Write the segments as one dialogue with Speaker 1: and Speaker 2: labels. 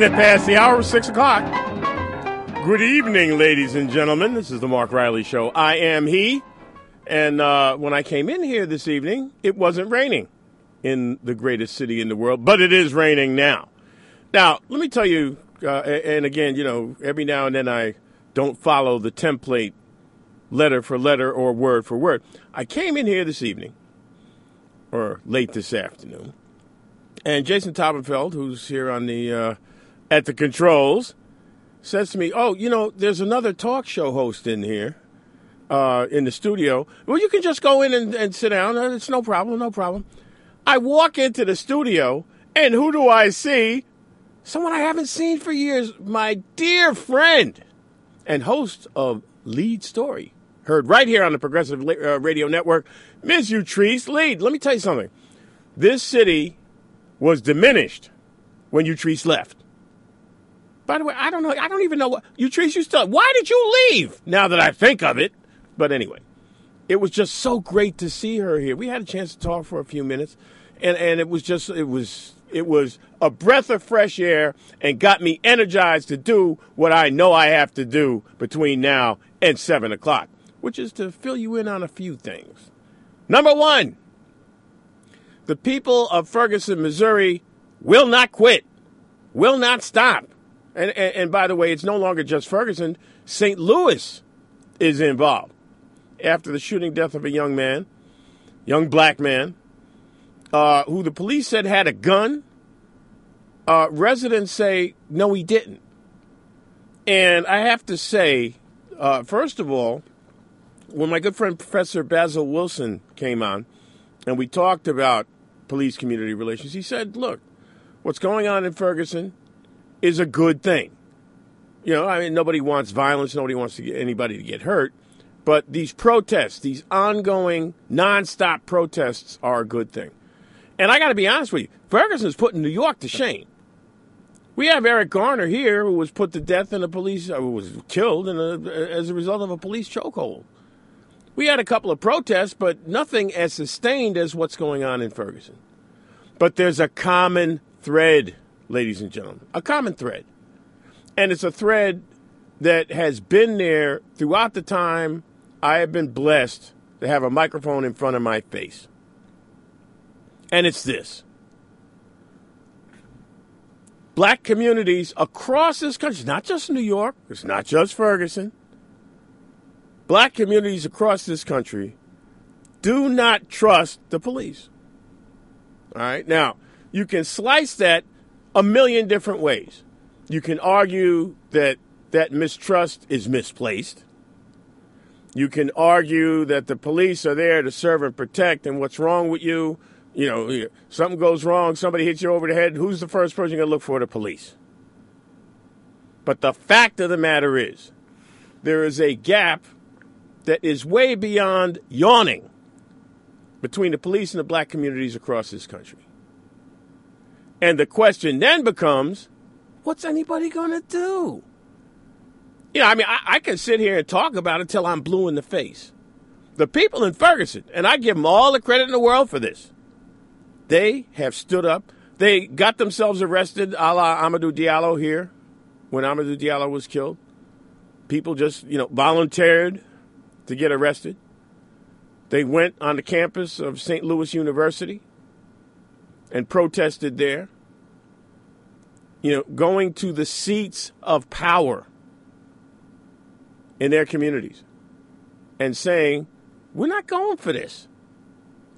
Speaker 1: minute past the hour, of six o'clock. Good evening, ladies and gentlemen. This is the Mark Riley Show. I am he. And uh, when I came in here this evening, it wasn't raining in the greatest city in the world, but it is raining now. Now, let me tell you, uh, and again, you know, every now and then I don't follow the template letter for letter or word for word. I came in here this evening, or late this afternoon, and Jason Toppenfeld, who's here on the uh, at the controls, says to me, "Oh, you know, there's another talk show host in here, uh, in the studio. Well, you can just go in and, and sit down. Uh, It's no problem, no problem." I walk into the studio, and who do I see? Someone I haven't seen for years. My dear friend and host of Leid Story, heard right here on the Progressive uh, Radio Network, Ms. Utrice Leid. Let me tell you something. This city was diminished when Utrice left. By the way, I don't know. I don't even know what Utrice. You still? Why did you leave? Now that I think of it, but anyway, it was just so great to see her here. We had a chance to talk for a few minutes, and and it was just it was it was a breath of fresh air and got me energized to do what I know I have to do between now and seven o'clock, which is to fill you in on a few things. Number one, the people of Ferguson, Missouri, will not quit, will not stop. And, and, and by the way, it's no longer just Ferguson. St. Louis is involved after the shooting death of a young man, young black man, uh, who the police said had a gun. Uh, residents say no, he didn't. And I have to say, uh, first of all, when my good friend Professor Basil Wilson came on, and we talked about police community relations, he said, "Look, what's going on in Ferguson is a good thing. You know, I mean, nobody wants violence, nobody wants to get anybody to get hurt." But these protests, these ongoing, nonstop protests, are a good thing. And I got to be honest with you, Ferguson's putting New York to shame. We have Eric Garner here, who was put to death in a police, uh, who was killed a, as a result of a police chokehold. We had a couple of protests, but nothing as sustained as what's going on in Ferguson. But there's a common thread, ladies and gentlemen, a common thread. And it's a thread that has been there throughout the time I have been blessed to have a microphone in front of my face. And it's this black communities across this country, not just New York, it's not just Ferguson, black communities across this country do not trust the police. All right. Now, you can slice that a million different ways. You can argue that that mistrust is misplaced. You can argue that the police are there to serve and protect, and what's wrong with you? You know, something goes wrong, somebody hits you over the head. Who's the first person you're going to look for? The police. But the fact of the matter is, there is a gap that is way beyond yawning between the police and the black communities across this country. And the question then becomes what's anybody going to do? You know, I mean, I, I, can sit here and talk about it till I'm blue in the face. The people in Ferguson, and I give them all the credit in the world for this, they have stood up. They got themselves arrested a la Amadou Diallo here when Amadou Diallo was killed. People just, you know, volunteered to get arrested. They went on the campus of St. Louis University and protested there. You know, going to the seats of power in their communities and saying, we're not going for this.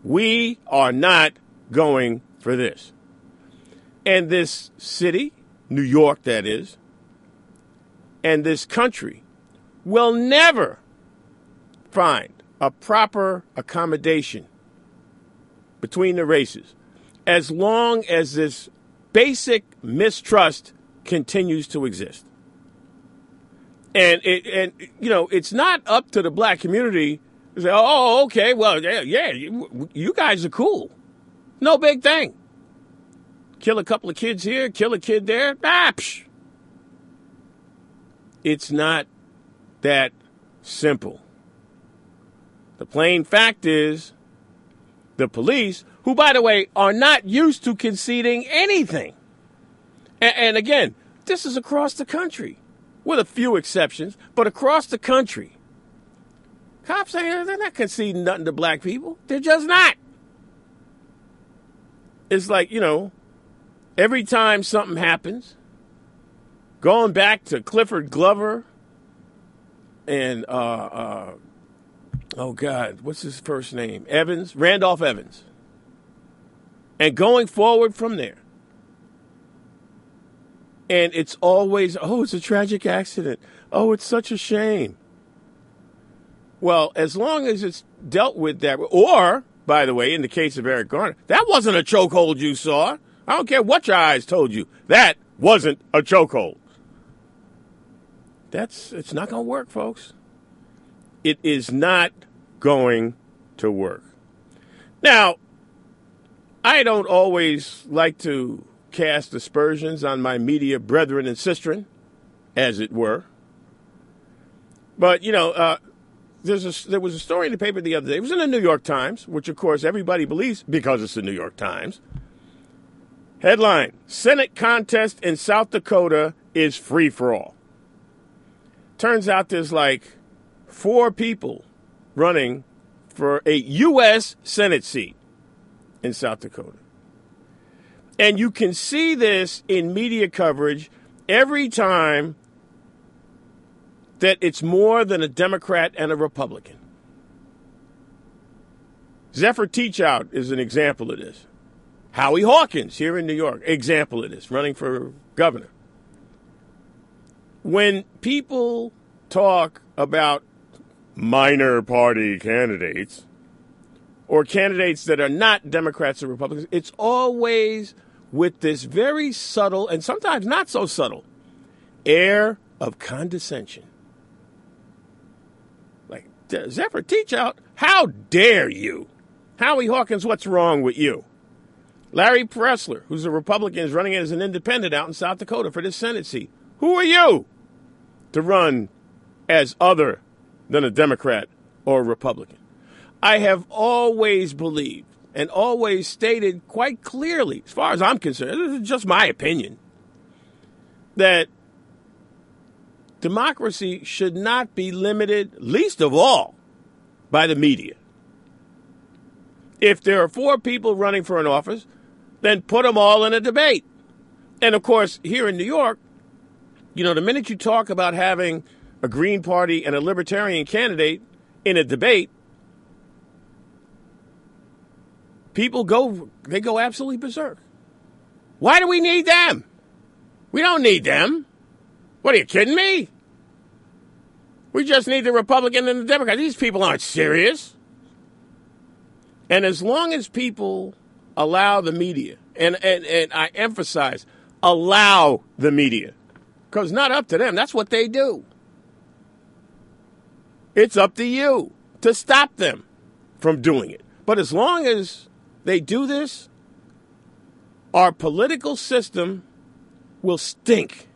Speaker 1: We are not going for this. And this city, New York, that is, and this country will never find a proper accommodation between the races as long as this basic mistrust continues to exist. And it, and you know, it's not up to the black community to say, "Oh, okay, well, yeah, yeah, you, you guys are cool, no big thing." Kill a couple of kids here, kill a kid there, ah, psh. It's not that simple. The plain fact is, the police, who by the way are not used to conceding anything, and, and again, This is across the country, with a few exceptions, but across the country. Cops saying they're not conceding nothing to black people. They're just not. It's like, you know, every time something happens, going back to Clifford Glover and, uh, uh, oh God, what's his first name? Evans, Randolph Evans. And going forward from there. And it's always, oh, it's a tragic accident. Oh, it's such a shame. Well, as long as it's dealt with that, or, by the way, in the case of Eric Garner, that wasn't a chokehold you saw. I don't care what your eyes told you. That wasn't a chokehold. That's it's not going to work, folks. It is not going to work. Now, I don't always like to cast aspersions on my media brethren and sistren, as it were. But you know, uh, there's a, there was a story in the paper the other day. It was in the New York Times, which of course everybody believes because it's the New York Times. Headline: Senate contest in South Dakota is free for all. Turns out there's like four people running for a U.S. Senate seat in South Dakota. And you can see this in media coverage every time that it's more than a Democrat and a Republican. Zephyr Teachout is an example of this. Howie Hawkins here in New York, example of this, running for governor. When people talk about minor party candidates, or candidates that are not Democrats or Republicans, it's always with this very subtle and sometimes not so subtle air of condescension. Like, Zephyr Teachout, how dare you? Howie Hawkins, what's wrong with you? Larry Pressler, who's a Republican, is running as an independent out in South Dakota for this Senate seat. Who are you to run as other than a Democrat or a Republican? I have always believed and always stated quite clearly, as far as I'm concerned, this is just my opinion, that democracy should not be limited, least of all, by the media. If there are four people running for an office, then put them all in a debate. And of course, here in New York, you know, the minute you talk about having a Green Party and a Libertarian candidate in a debate, people go they go absolutely berserk. Why do we need them? We don't need them. What are you kidding me? We just need the Republican and the Democrat. These people aren't serious. And as long as people allow the media, and, and, and I emphasize, allow the media, because not up to them. That's what they do. It's up to you to stop them from doing it. But as long as they do this, our political system will stink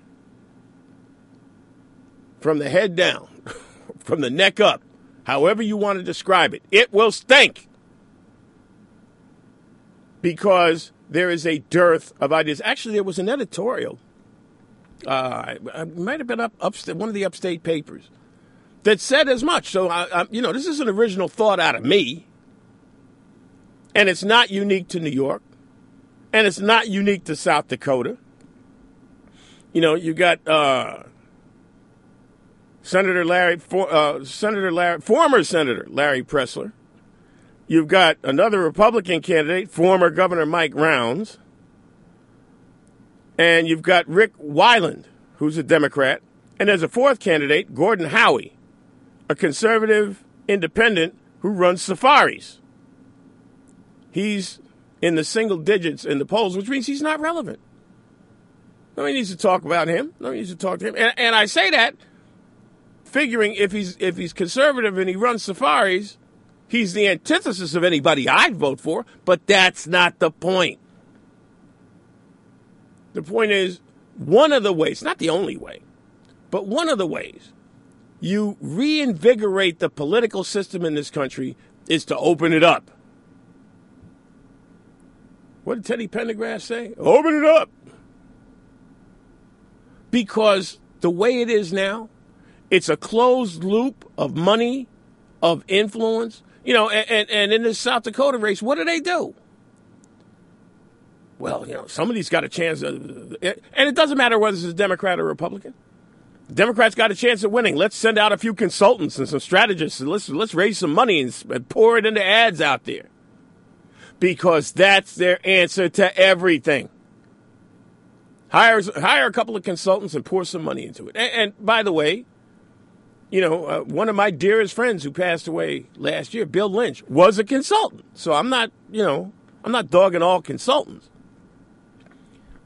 Speaker 1: from the head down, from the neck up, however you want to describe it. It will stink because there is a dearth of ideas. Actually, there was an editorial. Uh, it might have been up upstate, one of the upstate papers that said as much. So, I, I, you know, this is an original thought out of me. And it's not unique to New York. And it's not unique to South Dakota. You know, you got uh, Senator Larry, for, uh, Senator Larry, former Senator Larry Pressler. You've got another Republican candidate, former Governor Mike Rounds. And you've got Rick Weiland, who's a Democrat. And there's a fourth candidate, Gordon Howie, a conservative independent who runs safaris he's in the single digits in the polls, which means he's not relevant. Nobody needs to talk about him. Nobody needs to talk to him. And, and I say that figuring if he's if he's conservative and he runs safaris, he's the antithesis of anybody I'd vote for. But that's not the point. The point is one of the ways, not the only way, but one of the ways you reinvigorate the political system in this country is to open it up. What did Teddy Pendergrass say? Open it up. Because the way it is now, it's a closed loop of money, of influence. You know, and, and, and in the South Dakota race, what do they do? Well, you know, somebody's got a chance, of, and it doesn't matter whether it's a Democrat or Republican. Democrats got a chance of winning. Let's send out a few consultants and some strategists and let's let's raise some money and pour it into ads out there. Because that's their answer to everything. Hire hire a couple of consultants and pour some money into it. And, and by the way, you know, uh, one of my dearest friends who passed away last year, Bill Lynch, was a consultant. So I'm not, you know, I'm not dogging all consultants.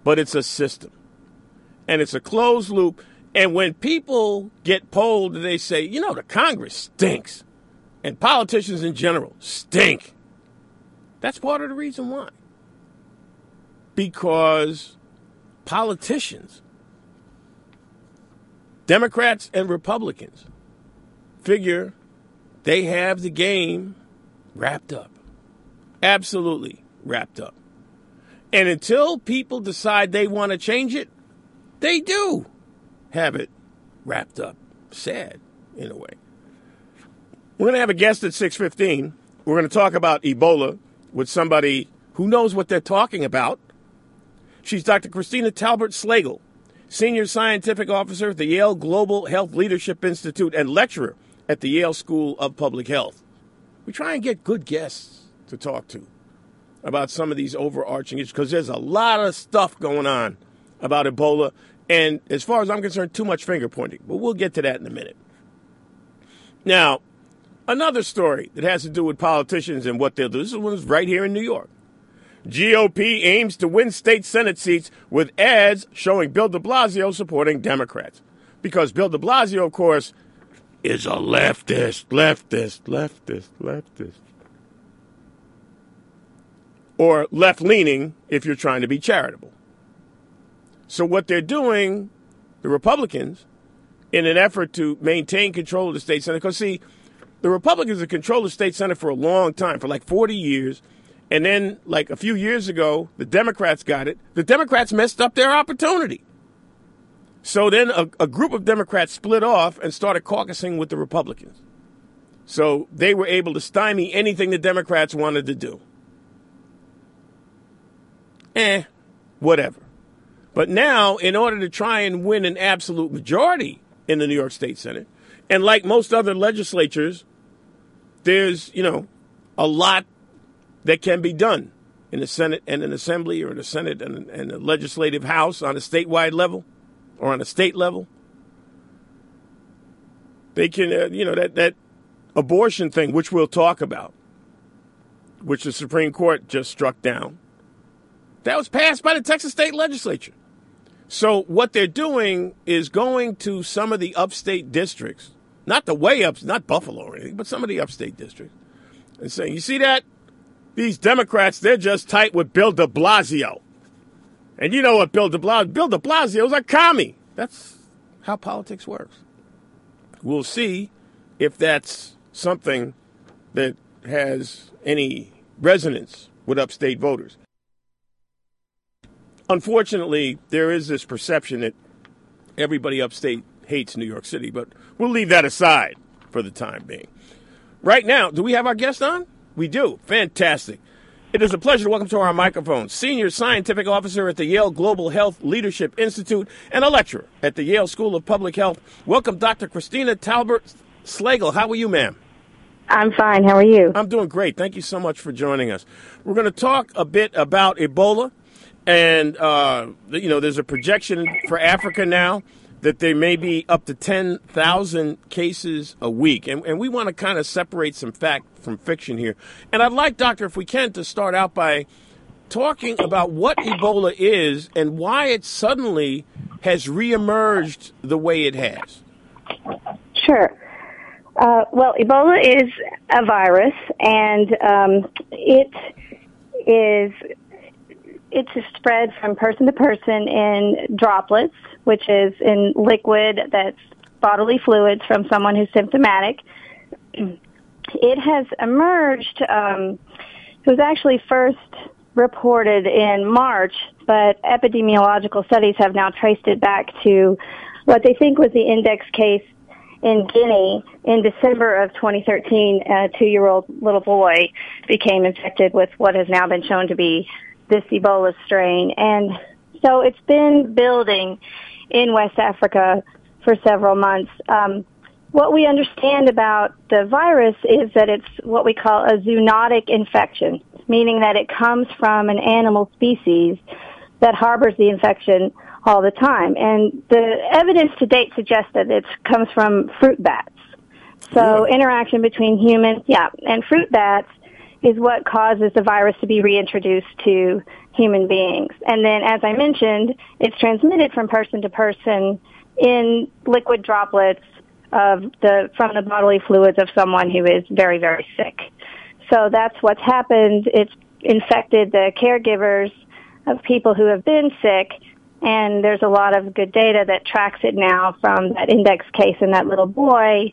Speaker 1: But it's a system. And it's a closed loop and when people get polled, they say, you know, the Congress stinks. And politicians in general stink. That's part of the reason why. Because politicians, Democrats and Republicans, figure they have the game wrapped up. Absolutely wrapped up. And until people decide they want to change it, they do have it wrapped up. Sad, in a way. We're going to have a guest at 6:15. We're going to talk about Ebola with somebody who knows what they're talking about. She's Dr. Kristina Talbert Slagle, Senior Scientific Officer at the Yale Global Health Leadership Institute and lecturer at the Yale School of Public Health. We try and get good guests to talk to about some of these overarching issues because there's a lot of stuff going on about Ebola and as far as I'm concerned, too much finger pointing. But we'll get to that in a minute. Now, another story that has to do with politicians and what they'll do. This one's right here in New York. GOP aims to win state Senate seats with ads showing Bill de Blasio supporting Democrats. Because Bill de Blasio, of course, is a leftist, leftist, leftist, leftist. Or left leaning if you're trying to be charitable. So what they're doing, the Republicans, in an effort to maintain control of the state senate, because see, the Republicans have controlled the state senate for a long time, for like 40 years. And then, like a few years ago, the Democrats got it. The Democrats messed up their opportunity. So then a, a, group of Democrats split off and started caucusing with the Republicans. So they were able to stymie anything the Democrats wanted to do. Eh, whatever. But now, in order to try and win an absolute majority in the New York State Senate, and like most other legislatures, there's, you know, a lot that can be done in the Senate and an Assembly or in the Senate and, and the Legislative House on a statewide level or on a state level. They can, uh, you know, that, that abortion thing, which we'll talk about, which the Supreme Court just struck down, that was passed by the Texas State Legislature. So what they're doing is going to some of the upstate districts, not the way up, not Buffalo or anything, but some of the upstate districts, and saying, "You see that? These Democrats, they're just tight with Bill De Blasio." And you know what Bill De Blasio? Bill De Blasio is a commie. That's how politics works. We'll see if that's something that has any resonance with upstate voters unfortunately, there is this perception that everybody upstate hates New York City, but we'll leave that aside for the time being. Right now, do we have our guest on? We do. Fantastic. It is a pleasure to welcome to our microphone Senior Scientific Officer at the Yale Global Health Leadership Institute and a lecturer at the Yale School of Public Health. Welcome, Dr. Kristina Talbert Slagle. How are you, ma'am?
Speaker 2: I'm fine. How are you?
Speaker 1: I'm doing great. Thank you so much for joining us. We're going to talk a bit about Ebola and, uh, you know, there's a projection for Africa now that there may be up to 10,000 cases a week. And, and we want to kind of separate some fact from fiction here. And I'd like, Doctor, if we can, to start out by talking about what Ebola is and why it suddenly has reemerged the way it has.
Speaker 2: Sure. Uh, well, Ebola is a virus, and um, it is it's spread from person to person in droplets, which is in liquid that's bodily fluids from someone who's symptomatic. It has emerged, um, it was actually first reported in March but epidemiological studies have now traced it back to what they think was the index case in Guinea in December of 2013. A two-year-old little boy became infected with what has now been shown to be this Ebola strain. And so it's been building in West Africa for several months. Um, what we understand about the virus is that it's what we call a zoonotic infection, meaning that it comes from an animal species that harbors the infection all the time. And the evidence to date suggests that it comes from fruit bats. So yeah. interaction between humans, yeah, and fruit bats is what causes the virus to be reintroduced to human beings. And then, as I mentioned, it's transmitted from person to person in liquid droplets of the from the bodily fluids of someone who is very very sick. So that's what's happened. It's infected the caregivers of people who have been sick and there's a lot of good data that tracks it now from that index case in that little boy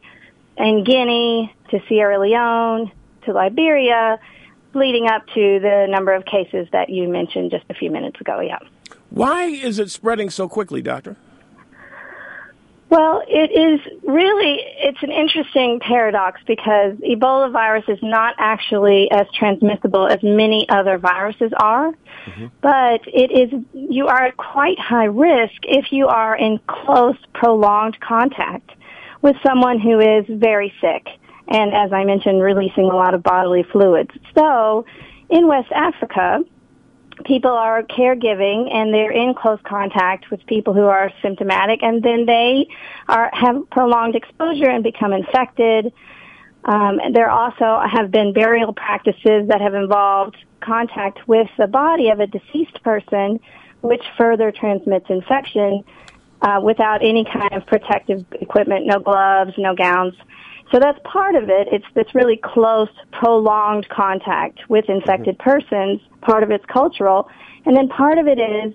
Speaker 2: in Guinea to Sierra Leone to Liberia leading up to the number of cases that you mentioned just a few minutes ago, yeah.
Speaker 1: Why is it spreading so quickly, doctor?
Speaker 2: Well, it is really, it's an interesting paradox because Ebola virus is not actually as transmissible as many other viruses are, mm-hmm. but it is, you are at quite high risk if you are in close, prolonged contact with someone who is very sick and, as I mentioned, releasing a lot of bodily fluids. So, in West Africa, people are caregiving and they're in close contact with people who are symptomatic and then they are have prolonged exposure and become infected. Um, there also have been burial practices that have involved contact with the body of a deceased person, which further transmits infection uh, without any kind of protective equipment, no gloves, no gowns. So that's part of it. It's this really close, prolonged contact with infected mm-hmm. persons. Part of it's cultural. And then part of it is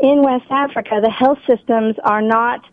Speaker 2: in West Africa, the health systems are not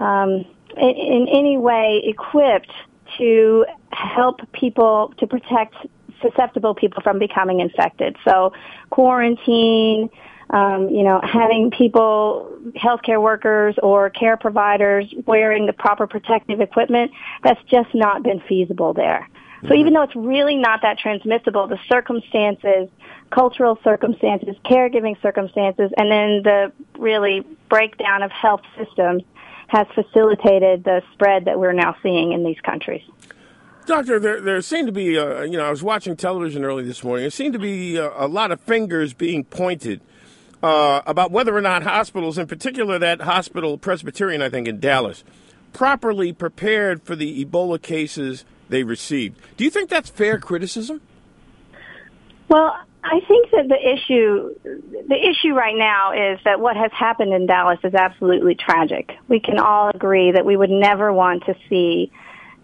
Speaker 2: um, in, in any way equipped to help people to protect susceptible people from becoming infected. So quarantine, um, you know, having people, healthcare workers or care providers wearing the proper protective equipment, that's just not been feasible there. So mm-hmm. even though it's really not that transmissible, the circumstances, cultural circumstances, caregiving circumstances, and then the really breakdown of health systems has facilitated the spread that we're now seeing in these countries.
Speaker 1: Doctor, there, there seemed to be, uh, you know, I was watching television early this morning. There seemed to be uh, a lot of fingers being pointed uh, about whether or not hospitals, in particular that hospital, Presbyterian, I think, in Dallas, properly prepared for the Ebola cases they received. Do you think that's fair criticism?
Speaker 2: Well, I think that the issue, the issue right now is that what has happened in Dallas is absolutely tragic. We can all agree that we would never want to see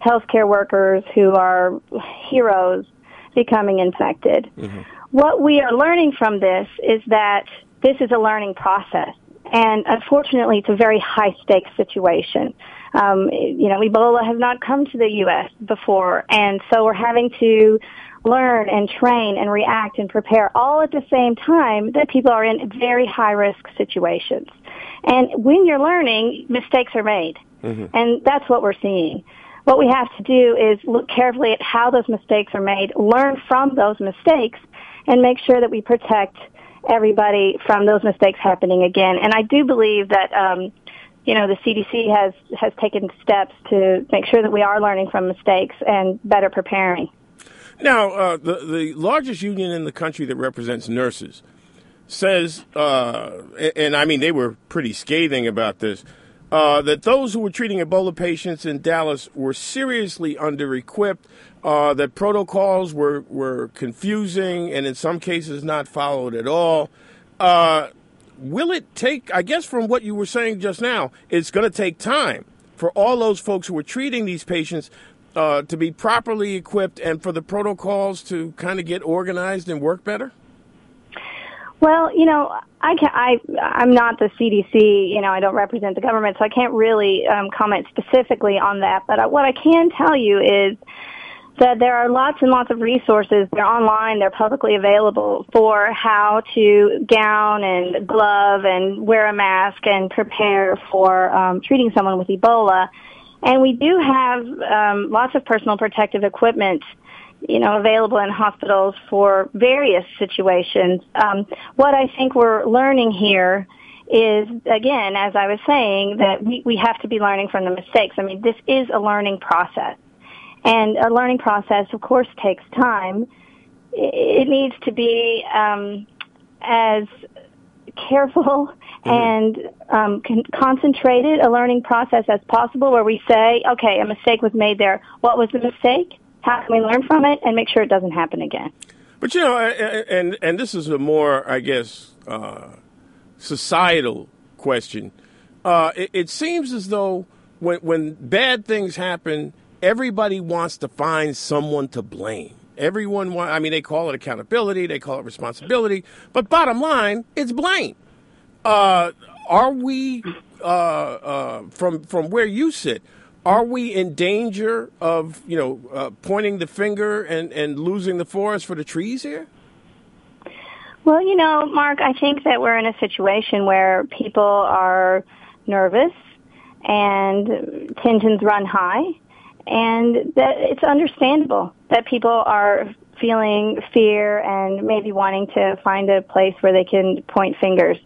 Speaker 2: healthcare workers who are heroes becoming infected. Mm-hmm. What we are learning from this is that this is a learning process. And unfortunately, it's a very high stakes situation. Um, you know, Ebola has not come to the U.S. before, and so we're having to learn and train and react and prepare all at the same time that people are in very high risk situations. And when you're learning, mistakes are made. Mm-hmm. And that's what we're seeing. What we have to do is look carefully at how those mistakes are made, learn from those mistakes, and make sure that we protect everybody from those mistakes happening again. And I do believe that, um, you know, the CDC has, has taken steps to make sure that we are learning from mistakes and better preparing.
Speaker 1: Now, uh, the, the largest union in the country that represents nurses says, uh, and, and I mean, they were pretty scathing about this, uh, that those who were treating Ebola patients in Dallas were seriously under equipped, uh, that protocols were, were confusing and in some cases not followed at all. Uh, will it take, I guess, from what you were saying just now, it's going to take time for all those folks who are treating these patients uh, to be properly equipped and for the protocols to kind of get organized and work better?
Speaker 2: Well, you know, I can I I'm not the CDC. You know, I don't represent the government, so I can't really um, comment specifically on that. But what I can tell you is that there are lots and lots of resources. They're online. They're publicly available for how to gown and glove and wear a mask and prepare for um, treating someone with Ebola. And we do have um, lots of personal protective equipment you know, available in hospitals for various situations. Um, what I think we're learning here is, again, as I was saying, that we, we have to be learning from the mistakes. I mean, this is a learning process. And a learning process, of course, takes time. It needs to be um, as careful mm-hmm. and um, con- concentrated a learning process as possible where we say, okay, a mistake was made there. What was the mistake? How can we learn from it and make sure it doesn't happen again?
Speaker 1: But you know, and and this is a more, I guess, uh, societal question. Uh, it, it, seems as though when when bad things happen, everybody wants to find someone to blame. Everyone want, I mean, they call it accountability, they call it responsibility, but bottom line, it's blame. Uh, are we uh, uh, from from where you sit? are we in danger of you know uh, pointing the finger and, and losing the forest for the trees here?
Speaker 2: Well, you know, Mark, I think that we're in a situation where people are nervous and tensions run high, and that it's understandable that people are feeling fear and maybe wanting to find a place where they can point fingers.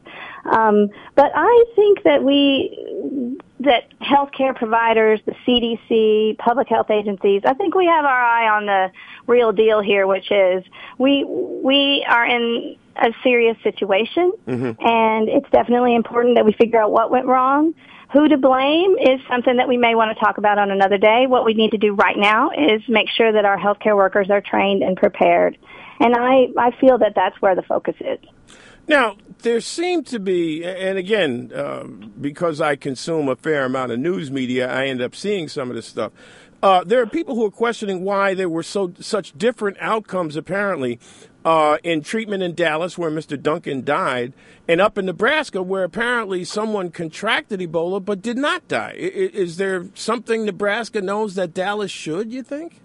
Speaker 2: Um, but I think that we, that healthcare providers, the CDC, public health agencies, I think we have our eye on the real deal here, which is we we are in a serious situation, mm-hmm. and it's definitely important that we figure out what went wrong. Who to blame is something that we may want to talk about on another day. What we need to do right now is make sure that our healthcare workers are trained and prepared. And I, I feel that that's where the focus is.
Speaker 1: Now, there seem to be, and again, uh, because I consume a fair amount of news media, I end up seeing some of this stuff. Uh, there are people who are questioning why there were so such different outcomes, apparently, uh, in treatment in Dallas, where Mr. Duncan died, and up in Nebraska, where apparently someone contracted Ebola but did not die. Is, there something Nebraska knows that Dallas should? You think?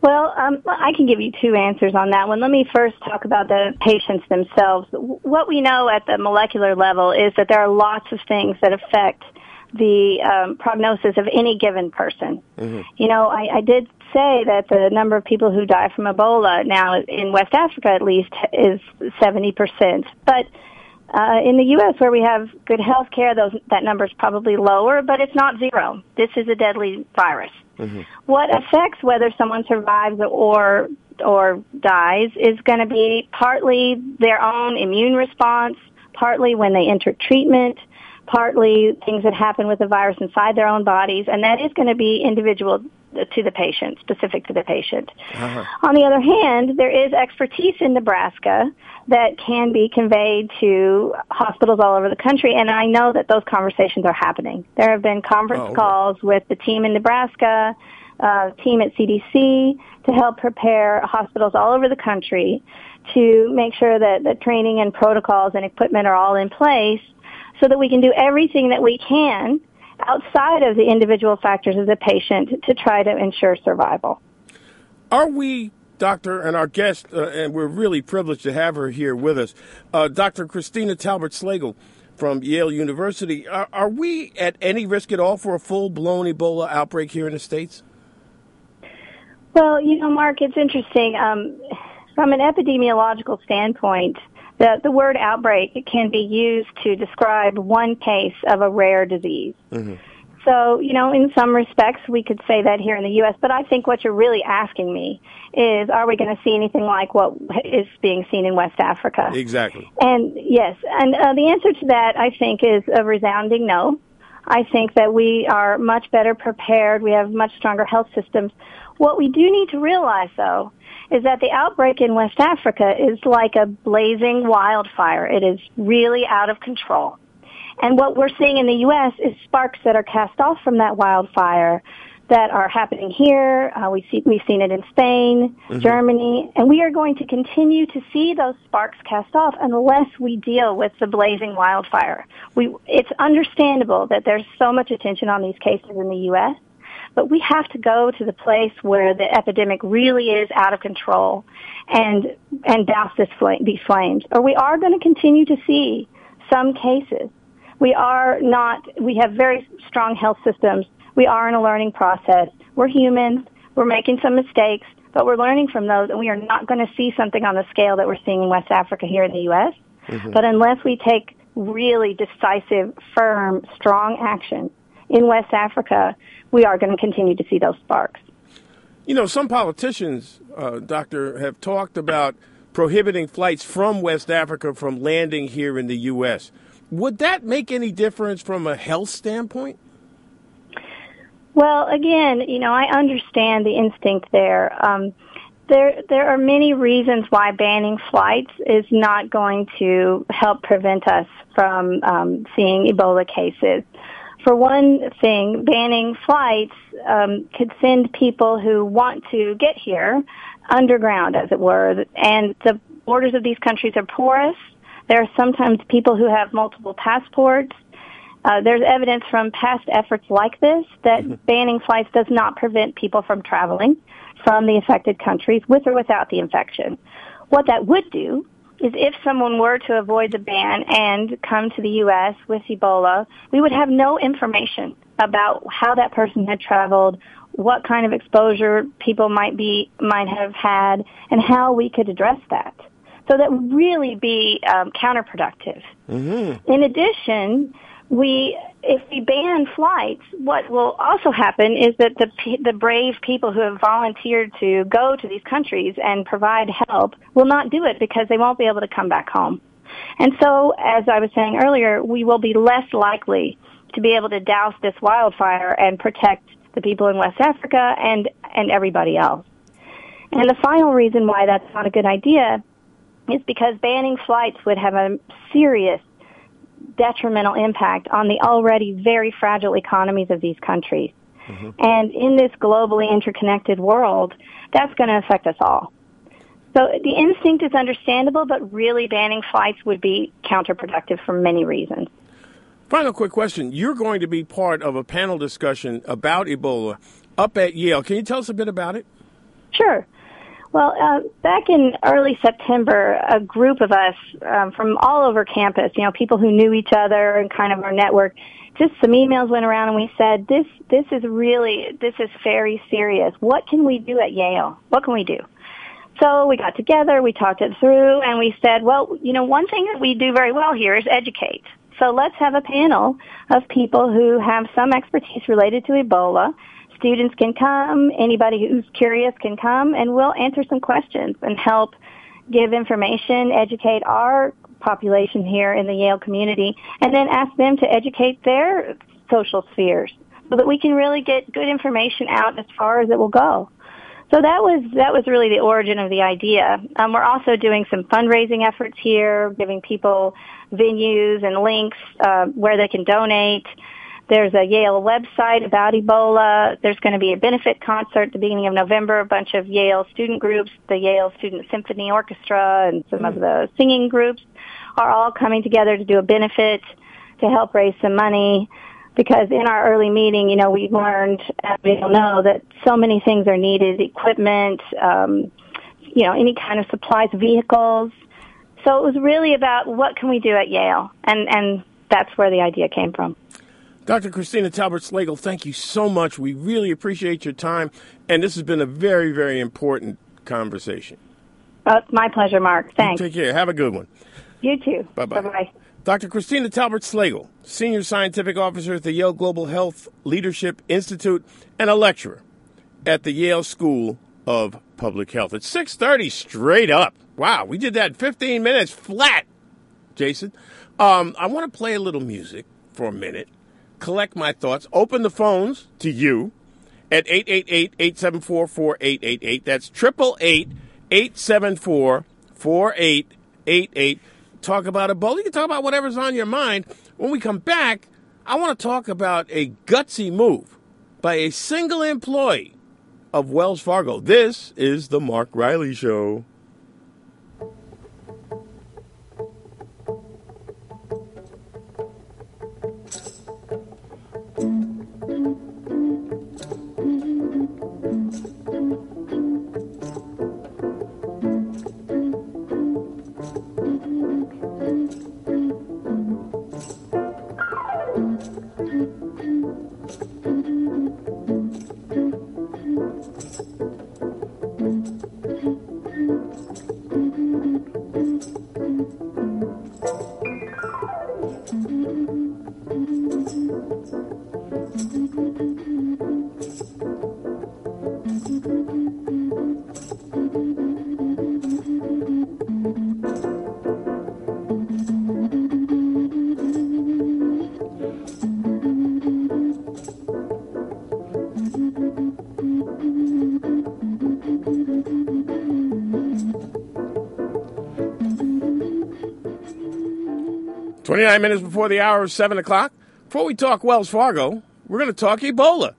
Speaker 2: Well, um, I can give you two answers on that one. Let me first talk about the patients themselves. What we know at the molecular level is that there are lots of things that affect the um, prognosis of any given person. Mm-hmm. You know, I, I did say that the number of people who die from Ebola now in West Africa at least is 70%. But uh, in the U.S., where we have good health care, that number is probably lower, but it's not zero. This is a deadly virus. Mm-hmm. What affects whether someone survives or or dies is going to be partly their own immune response, partly when they enter treatment, partly things that happen with the virus inside their own bodies, and that is going to be individual to the patient, specific to the patient. Uh-huh. On the other hand, there is expertise in Nebraska that can be conveyed to hospitals all over the country, and I know that those conversations are happening. There have been conference oh, okay. calls with the team in Nebraska, uh, team at CDC to help prepare hospitals all over the country to make sure that the training and protocols and equipment are all in place so that we can do everything that we can outside of the individual factors of the patient to try to ensure survival.
Speaker 1: Are we, Doctor, and our guest, uh, and we're really privileged to have her here with us, uh, Dr. Kristina Talbert Slagle from Yale University. Are, are, we at any risk at all for a full blown Ebola outbreak here in the States?
Speaker 2: Well, you know, Mark, it's interesting. Um, from an epidemiological standpoint, the, the word outbreak can be used to describe one case of a rare disease. Mm-hmm. So, you know, in some respects, we could say that here in the U.S., but I think what you're really asking me is, are we going to see anything like what is being seen in West Africa?
Speaker 1: Exactly.
Speaker 2: And yes, and uh, the answer to that, I think, is a resounding no. I think that we are much better prepared. We have much stronger health systems. What we do need to realize, though, is that the outbreak in West Africa is like a blazing wildfire. It is really out of control. And what we're seeing in the U.S. is sparks that are cast off from that wildfire that are happening here. Uh, we see, we've seen it in Spain, mm-hmm. Germany, and we are going to continue to see those sparks cast off unless we deal with the blazing wildfire. We, it's understandable that there's so much attention on these cases in the U.S., but we have to go to the place where the epidemic really is out of control and, and douse this flame, these flames. Or we are going to continue to see some cases. We are not, we have very strong health systems. We are in a learning process. We're humans. We're making some mistakes, but we're learning from those and we are not going to see something on the scale that we're seeing in West Africa here in the U.S. Mm-hmm. But unless we take really decisive, firm, strong action in West Africa, we are going to continue to see those sparks.
Speaker 1: You know, some politicians, uh, Doctor, have talked about prohibiting flights from West Africa from landing here in the U.S. Would that make any difference from a health standpoint?
Speaker 2: Well, again, you know, I understand the instinct there. Um, there, there are many reasons why banning flights is not going to help prevent us from um, seeing Ebola cases. For one thing, banning flights um, could send people who want to get here underground, as it were, and the borders of these countries are porous. There are sometimes people who have multiple passports. Uh, there's evidence from past efforts like this that mm-hmm. banning flights does not prevent people from traveling from the affected countries with or without the infection. What that would do is if someone were to avoid the ban and come to the U.S. with Ebola, we would have no information about how that person had traveled, what kind of exposure people might be might have had, and how we could address that. So that would really be um, counterproductive. Mm-hmm. In addition, we if we ban flights, what will also happen is that the the brave people who have volunteered to go to these countries and provide help will not do it because they won't be able to come back home. And so, as I was saying earlier, we will be less likely to be able to douse this wildfire and protect the people in West Africa and and everybody else. And the final reason why that's not a good idea is because banning flights would have a serious detrimental impact on the already very fragile economies of these countries. Mm-hmm. And in this globally interconnected world, that's going to affect us all. So the instinct is understandable, but really banning flights would be counterproductive for many reasons.
Speaker 1: Final quick question. You're going to be part of a panel discussion about Ebola up at Yale. Can you tell us a bit about it?
Speaker 2: Sure. Well, uh, back in early September, a group of us um, from all over campus, you know, people who knew each other and kind of our network, just some emails went around and we said, this, this is really, this is very serious. What can we do at Yale? What can we do? So we got together, we talked it through, and we said, well, you know, one thing that we do very well here is educate. So let's have a panel of people who have some expertise related to Ebola students can come, anybody who's curious can come, and we'll answer some questions and help give information, educate our population here in the Yale community, and then ask them to educate their social spheres so that we can really get good information out as far as it will go. So that was that was really the origin of the idea. Um, we're also doing some fundraising efforts here, giving people venues and links uh, where they can donate. There's a Yale website about Ebola. There's going to be a benefit concert at the beginning of November. A bunch of Yale student groups, the Yale Student Symphony Orchestra, and some of the singing groups are all coming together to do a benefit to help raise some money. Because in our early meeting, you know, we learned, as we all know, that so many things are needed: equipment, um, you know, any kind of supplies, vehicles. So it was really about what can we do at Yale, and and that's where the idea came from.
Speaker 1: Dr. Kristina Talbert Slagle, thank you so much. We really appreciate your time, and this has been a very, very important conversation.
Speaker 2: Uh, my pleasure, Mark. Thanks.
Speaker 1: You take care. Have a good one.
Speaker 2: You too.
Speaker 1: Bye bye.
Speaker 2: Bye
Speaker 1: Dr. Kristina Talbert Slagle, Senior Scientific Officer at the Yale Global Health Leadership Institute and a lecturer at the Yale School of Public Health. It's 6.30 straight up. Wow, we did that 15 minutes flat, Jason. Um, I want to play a little music for a minute collect my thoughts. Open the phones to you at 888-874-4888. That's 888-874-4888. Talk about Ebola. You can talk about whatever's on your mind. When we come back, I want to talk about a gutsy move by a single employee of Wells Fargo. This is the Mark Riley Show. 29 minutes before the hour of 7 o'clock. Before we talk Wells Fargo, we're going to talk Ebola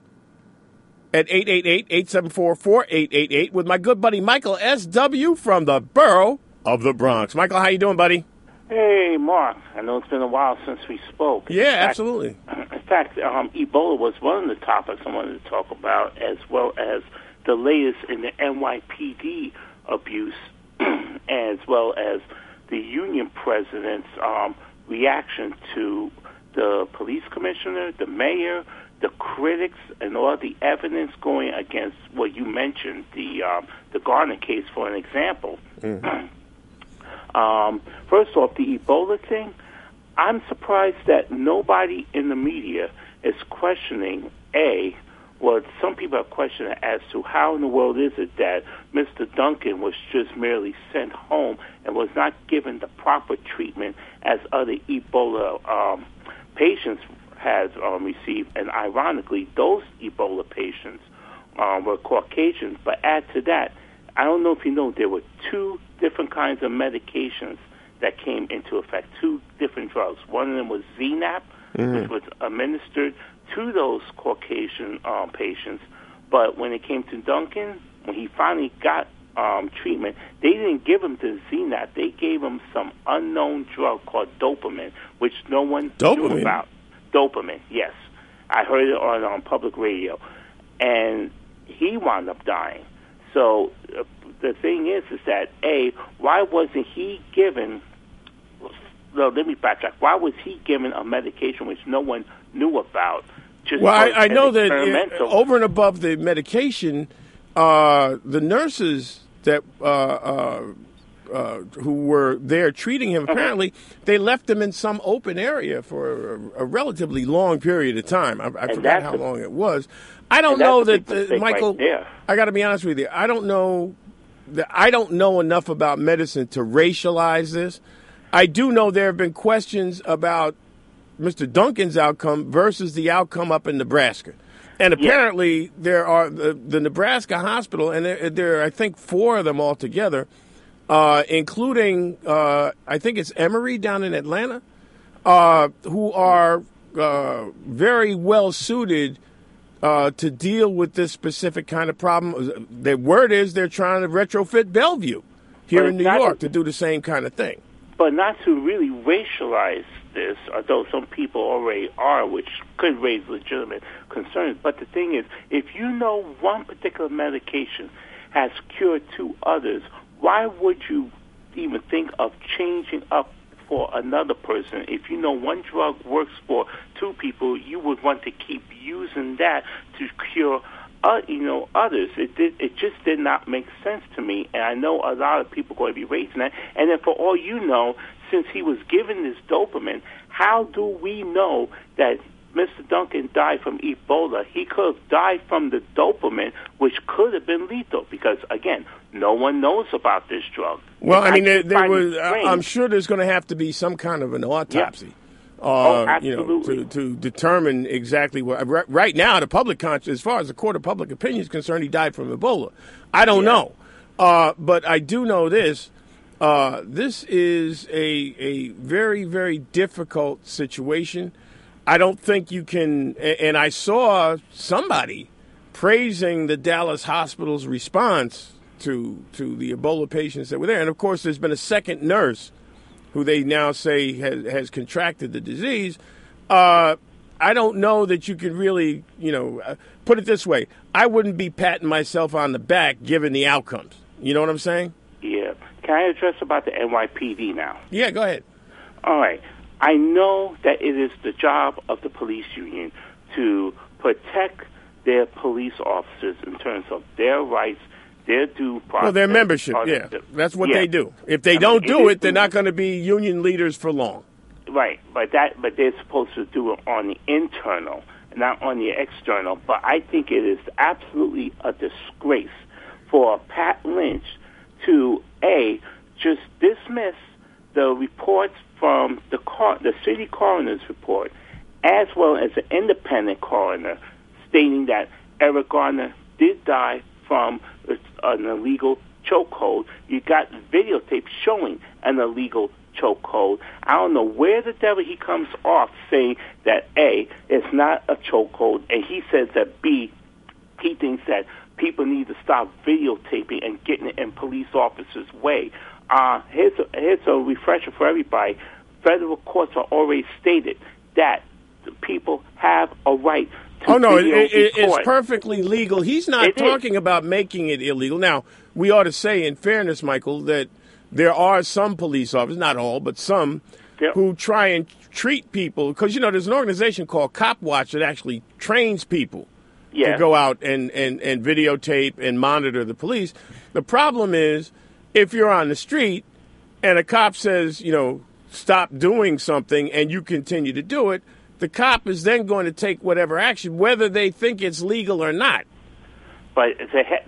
Speaker 1: at 888-874-4888 with my good buddy Michael S.W. from the borough of the Bronx. Michael, how you doing, buddy?
Speaker 3: Hey, Mark. I know it's been a while since we spoke.
Speaker 1: Yeah,
Speaker 3: in fact,
Speaker 1: absolutely.
Speaker 3: In fact, um, Ebola was one of the topics I wanted to talk about, as well as the latest in the NYPD abuse, as well as the union president's um, – reaction to the police commissioner, the mayor, the critics, and all the evidence going against what you mentioned, the um, the Garner case, for an example. Mm-hmm. um, first off, the Ebola thing. I'm surprised that nobody in the media is questioning a well, some people are questioning as to how in the world is it that Mr. Duncan was just merely sent home and was not given the proper treatment as other Ebola um, patients has um, received. And ironically, those Ebola patients um, were Caucasians. But add to that, I don't know if you know, there were two different kinds of medications that came into effect, two different drugs. One of them was ZMapp, mm-hmm. which was administered to those Caucasian um, patients. But when it came to Duncan, when he finally got um, treatment, they didn't give him the ZMapp. They gave him some unknown drug called dopamine, which no one
Speaker 1: dopamine.
Speaker 3: knew about. Dopamine, yes. I heard it on, on public radio. And he wound up dying. So uh, the thing is, is that, A, why wasn't he given well, let me backtrack. Why was he given a medication which no one knew about?
Speaker 1: Just well, I, I know that it, over and above the medication, uh, the nurses that uh, uh, uh who were there treating him, apparently they left him in some open area for a, a relatively long period of time. I, I forgot how long it was. I don't know that uh, Michael. Right I got to be honest with you. I don't know. That I don't know enough about medicine to racialize this. I do know there have been questions about Mr. Duncan's outcome versus the outcome up in Nebraska. And apparently, yeah. there are the, the, Nebraska hospital, and there, there, are, I think, four of them altogether, uh, including, uh, I think it's Emory down in Atlanta, uh, who are uh, very well suited uh, to deal with this specific kind of problem. The word is they're trying to retrofit Bellevue here in New York to do the same kind of thing
Speaker 3: but not to really racialize this, although some people already are, which could raise legitimate concerns. But the thing is, if you know one particular medication has cured two others, why would you even think of changing up for another person? If you know one drug works for two people, you would want to keep using that to cure uh, you know, others. It did. It just did not make sense to me, and I know a lot of people are going to be raising that. And then, for all you know, since he was given this dopamine, how do we know that Mr. Duncan died from Ebola? He could have died from the dopamine, which could have been lethal, because again, no one knows about this drug.
Speaker 1: Well, I mean, there, there was. I'm sure there's going to have to be some kind of an autopsy. Yeah
Speaker 3: uh, oh,
Speaker 1: you know, to, to determine exactly what. Right now, the public conscience, as far as the court of public opinion is concerned, he died from Ebola. I don't yeah. know, uh, but I do know this. Uh, this is a a very very difficult situation. I don't think you can. And I saw somebody praising the Dallas hospital's response to to the Ebola patients that were there, and of course, there's been a second nurse who they now say has, has contracted the disease. Uh, I don't know that you can really, you know, uh, put it this way. I wouldn't be patting myself on the back given the outcomes. You know what I'm saying?
Speaker 3: Can I address about the NYPD now?
Speaker 1: Yeah, go ahead.
Speaker 3: All right. I know that it is the job of the police union to protect their police officers in terms of their rights, their due process.
Speaker 1: Well, their membership, yeah. That's what yeah. they do. If they I don't mean, do it, it they're not going to be union leaders for long.
Speaker 3: Right, but that but they're supposed to do it on the internal, not on the external. But I think it is absolutely a disgrace for Pat Lynch to a just dismiss the reports from the the city coroner's report, as well as an independent coroner stating that Eric Garner did die from an illegal chokehold. You got videotape showing an illegal chokehold. I don't know where the devil he comes off saying that A, it's not a chokehold, and he says that B, he thinks that people need to stop videotaping and getting it in police officers' way. Uh, here's, a, here's a refresher for everybody. Federal courts are already stated that people have a right to
Speaker 1: oh no, it, it, it's perfectly legal. He's not it talking is. about making it illegal. Now, we ought to say, in fairness, Michael, that there are some police officers, not all, but some, yep. who try and treat people because you know there's an organization called Cop Watch that actually trains people to go out and, and, and videotape and monitor the police. The problem is if you're on the street and a cop says, you know, stop doing something and you continue to do it, the cop is then going to take whatever action, whether they think it's legal or not.
Speaker 3: But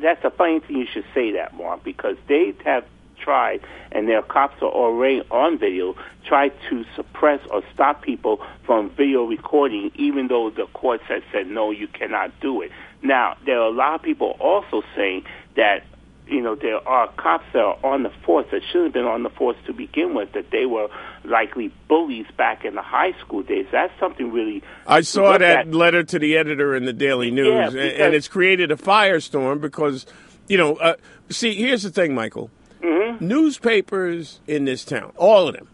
Speaker 3: that's a funny thing you should say that, Mark, because they have tried, and their cops are already on video, tried to suppress or stop people from video recording, even though the courts have said, no, you cannot do it. Now, there are a lot of people also saying that you know, there are cops that are on the force that shouldn't have been on the force to begin with, that they were likely bullies back in the high school days. That's something really.
Speaker 1: I saw that at. letter to the editor in the Daily News, yeah, because, and it's created a firestorm because, you know, uh, see, here's the thing, Michael. Mm-hmm. Newspapers in this town, all of them,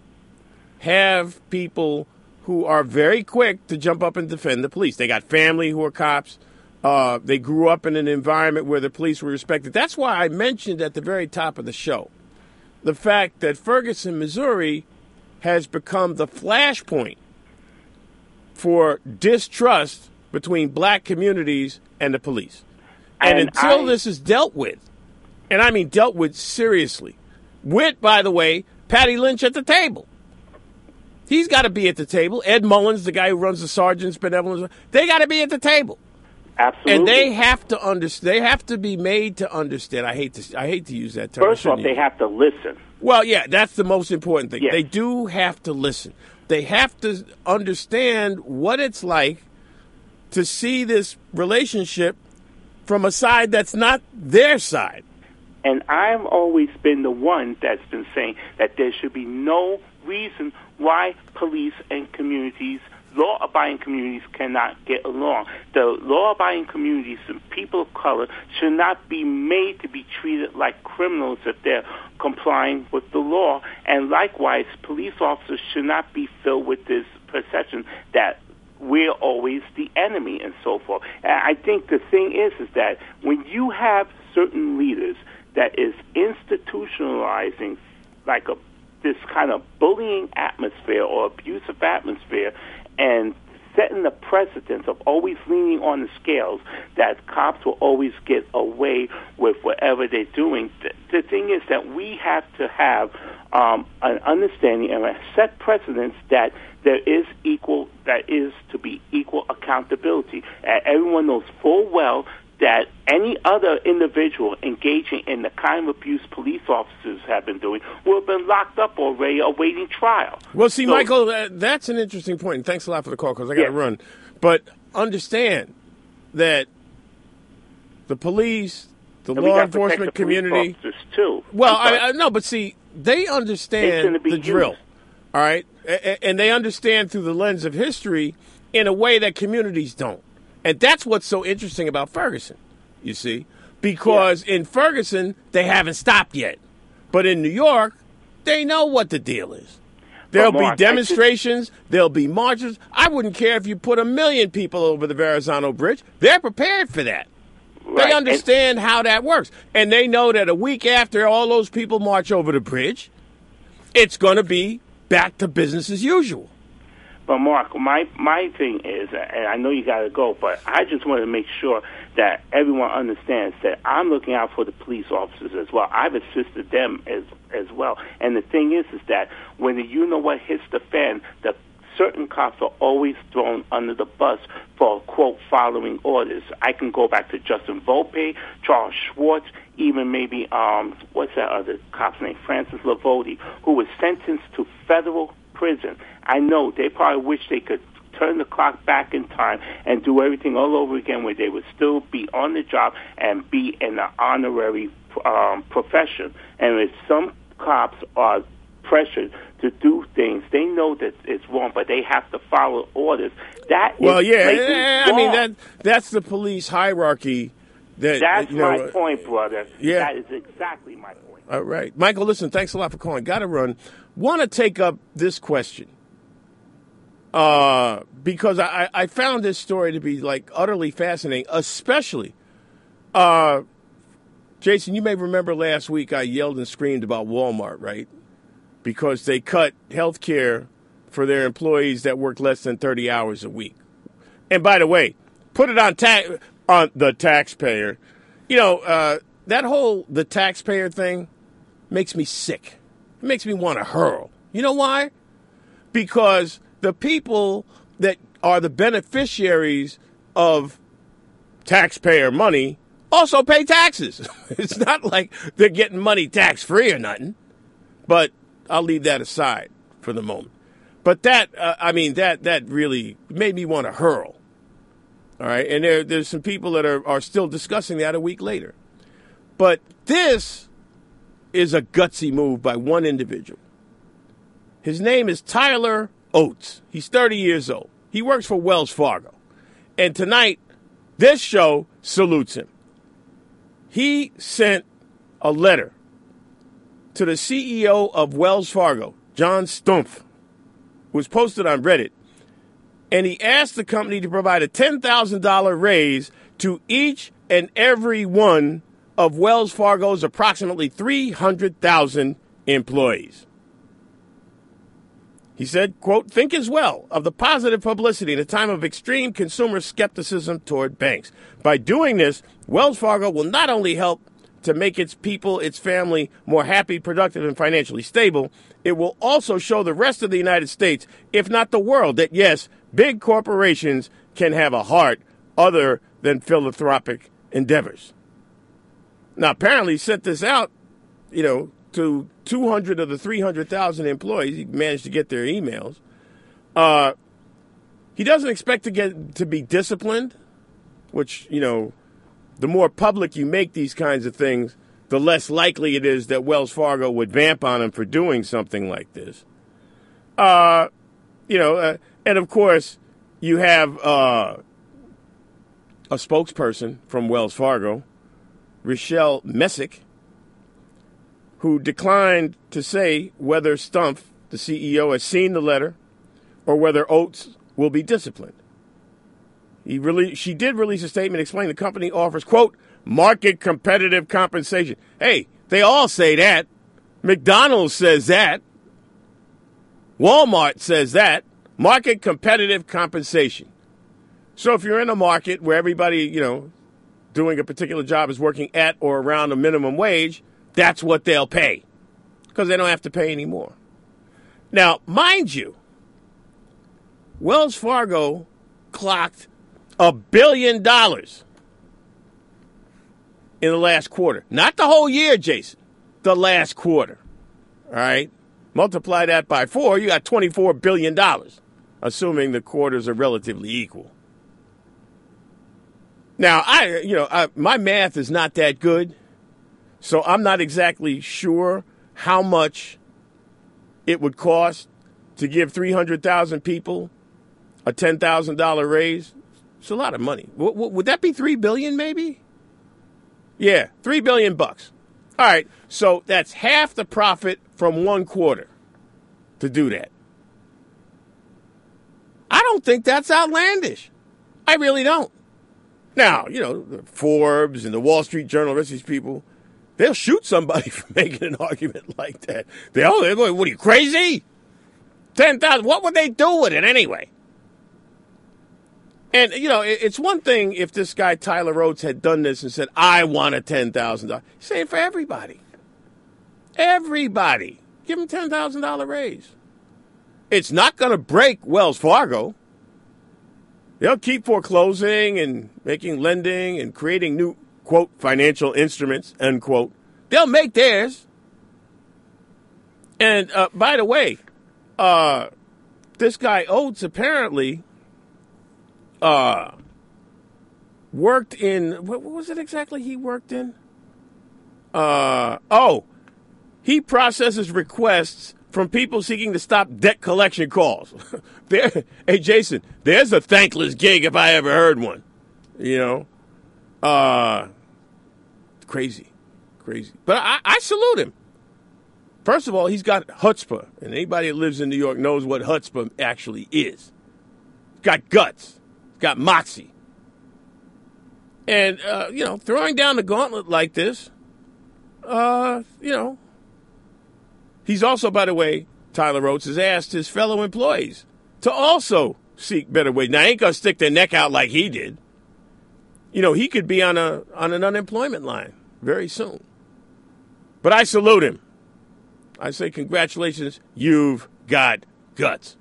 Speaker 1: have people who are very quick to jump up and defend the police. They got family who are cops. Uh, they grew up in an environment where the police were respected. That's why I mentioned at the very top of the show the fact that Ferguson, Missouri, has become the flashpoint for distrust between black communities and the police. And, and until I, this is dealt with, and I mean dealt with seriously, with, by the way, Patty Lynch at the table. He's got to be at the table. Ed Mullins, the guy who runs the Sergeant's Benevolence, they got to be at the table.
Speaker 3: Absolutely.
Speaker 1: And they have to understand. They have to be made to understand. I hate to. I hate to use that term.
Speaker 3: First of all, they have to listen.
Speaker 1: Well, yeah, that's the most important thing. Yes. They do have to listen. They have to understand what it's like to see this relationship from a side that's not their side.
Speaker 3: And I've always been the one that's been saying that there should be no reason why police and communities law-abiding communities cannot get along. The law-abiding communities and people of color should not be made to be treated like criminals if they're complying with the law. And likewise, police officers should not be filled with this perception that we're always the enemy and so forth. And I think the thing is, is that when you have certain leaders that is institutionalizing like a this kind of bullying atmosphere or abusive atmosphere and setting the precedence of always leaning on the scales that cops will always get away with whatever they're doing. The, the thing is that we have to have um, an understanding and a set precedence that there is equal, that is to be equal accountability. And everyone knows full well that any other individual engaging in the kind of abuse police officers have been doing will have been locked up already awaiting trial.
Speaker 1: Well, see, so, Michael, uh, that's an interesting point. And thanks a lot for the call because I got to run. But understand that the police, the law enforcement
Speaker 3: the
Speaker 1: community,
Speaker 3: too.
Speaker 1: Well, I, I no, but see, they understand the used. drill. All right, and they understand through the lens of history in a way that communities don't. And that's what's so interesting about Ferguson, you see, because yeah. in Ferguson, they haven't stopped yet. But in New York, they know what the deal is. There'll Mark, be demonstrations, there'll be marches. I wouldn't care if you put a million people over the Verrazano Bridge. They're prepared for that. Right. They understand and, how that works. And they know that a week after all those people march over the bridge, it's going to be back to business as usual.
Speaker 3: But Mark, my my thing is, and I know you got to go, but I just want to make sure that everyone understands that I'm looking out for the police officers as well. I've assisted them as as well. And the thing is, is that when the you know what hits the fan, the certain cops are always thrown under the bus for quote following orders. I can go back to Justin Volpe, Charles Schwartz, even maybe um what's that other cop's name, Francis Livoti, who was sentenced to federal prison. I know they probably wish they could turn the clock back in time and do everything all over again where they would still be on the job and be in an honorary um, profession. And if some cops are pressured to do things, they know that it's wrong, but they have to follow orders. That
Speaker 1: well, yeah, eh, eh, I mean that that's the police hierarchy. That,
Speaker 3: that's
Speaker 1: you know,
Speaker 3: my uh, point, brother.
Speaker 1: Yeah,
Speaker 3: that is exactly my point.
Speaker 1: All right, Michael. Listen, thanks a lot for calling. Got to run. Want to take up this question uh, because I, I found this story to be like utterly fascinating, especially. Uh, Jason, you may remember last week I yelled and screamed about Walmart, right? Because they cut health care for their employees that work less than 30 hours a week. And by the way, put it on ta- on the taxpayer. You know, uh, that whole the taxpayer thing makes me sick. It makes me want to hurl. You know why? Because the people that are the beneficiaries of taxpayer money also pay taxes. it's not like they're getting money tax free or nothing. But I'll leave that aside for the moment. But that, uh, I mean, that that really made me want to hurl. All right, and there there's some people that are are still discussing that a week later. But this is a gutsy move by one individual. His name is Tyler Oates. He's 30 years old. He works for Wells Fargo. And tonight, this show salutes him. He sent a letter to the CEO of Wells Fargo, John Stumpf, was posted on Reddit, and he asked the company to provide a $10,000 raise to each and every one of Wells Fargo's approximately 300,000 employees. He said, quote, think as well of the positive publicity in a time of extreme consumer skepticism toward banks. By doing this, Wells Fargo will not only help to make its people, its family more happy, productive, and financially stable, it will also show the rest of the United States, if not the world, that yes, big corporations can have a heart other than philanthropic endeavors. Now, apparently, he sent this out, you know, to 200 of the 300,000 employees. He managed to get their emails. Uh, he doesn't expect to get to be disciplined, which you know, the more public you make these kinds of things, the less likely it is that Wells Fargo would vamp on him for doing something like this. Uh, you know, uh, and of course, you have uh, a spokesperson from Wells Fargo, Richele Messick, who declined to say whether Stumpf, the CEO, has seen the letter or whether Oates will be disciplined. He really, she did release a statement explaining the company offers, quote, market competitive compensation. Hey, they all say that. McDonald's says that. Walmart says that. Market competitive compensation. So if you're in a market where everybody, you know, doing a particular job is working at or around a minimum wage, that's what they'll pay because they don't have to pay anymore. Now, mind you, Wells Fargo clocked a billion dollars in the last quarter. Not the whole year, Jason, the last quarter. All right? Multiply that by four, you got $24 billion, assuming the quarters are relatively equal. Now, I, you know, I, my math is not that good. So I'm not exactly sure how much it would cost to give 300,000 people a $10,000 raise. It's a lot of money. W- would that be 3 billion maybe? Yeah, 3 billion bucks. All right. So that's half the profit from one quarter to do that. I don't think that's outlandish. I really don't. Now, you know, Forbes and the Wall Street Journal, rest of these people, They'll shoot somebody for making an argument like that. They oh, what are you crazy? Ten thousand. What would they do with it anyway? And you know, it's one thing if this guy Tyler Rhodes had done this and said, "I want a ten thousand dollars." Say it for everybody. Everybody, give him ten thousand dollar raise. It's not going to break Wells Fargo. They'll keep foreclosing and making lending and creating new quote financial instruments unquote. They'll make theirs. And uh, by the way, uh, this guy Oates apparently uh, worked in what, was it exactly he worked in? Uh, oh, he processes requests from people seeking to stop debt collection calls. there, hey Jason, there's a thankless gig if I ever heard one. You know, uh, crazy, crazy. But I, I salute him. First of all, he's got chutzpah, and anybody that lives in New York knows what chutzpah actually is. He's got guts, he's got moxie, and uh, you know, throwing down the gauntlet like this, uh, you know, he's also, by the way, Tyler Rhodes has asked his fellow employees to also seek better ways. Now, I ain't gonna stick their neck out like he did. You know, he could be on a on an unemployment line very soon. But I salute him. I say congratulations, you've got guts.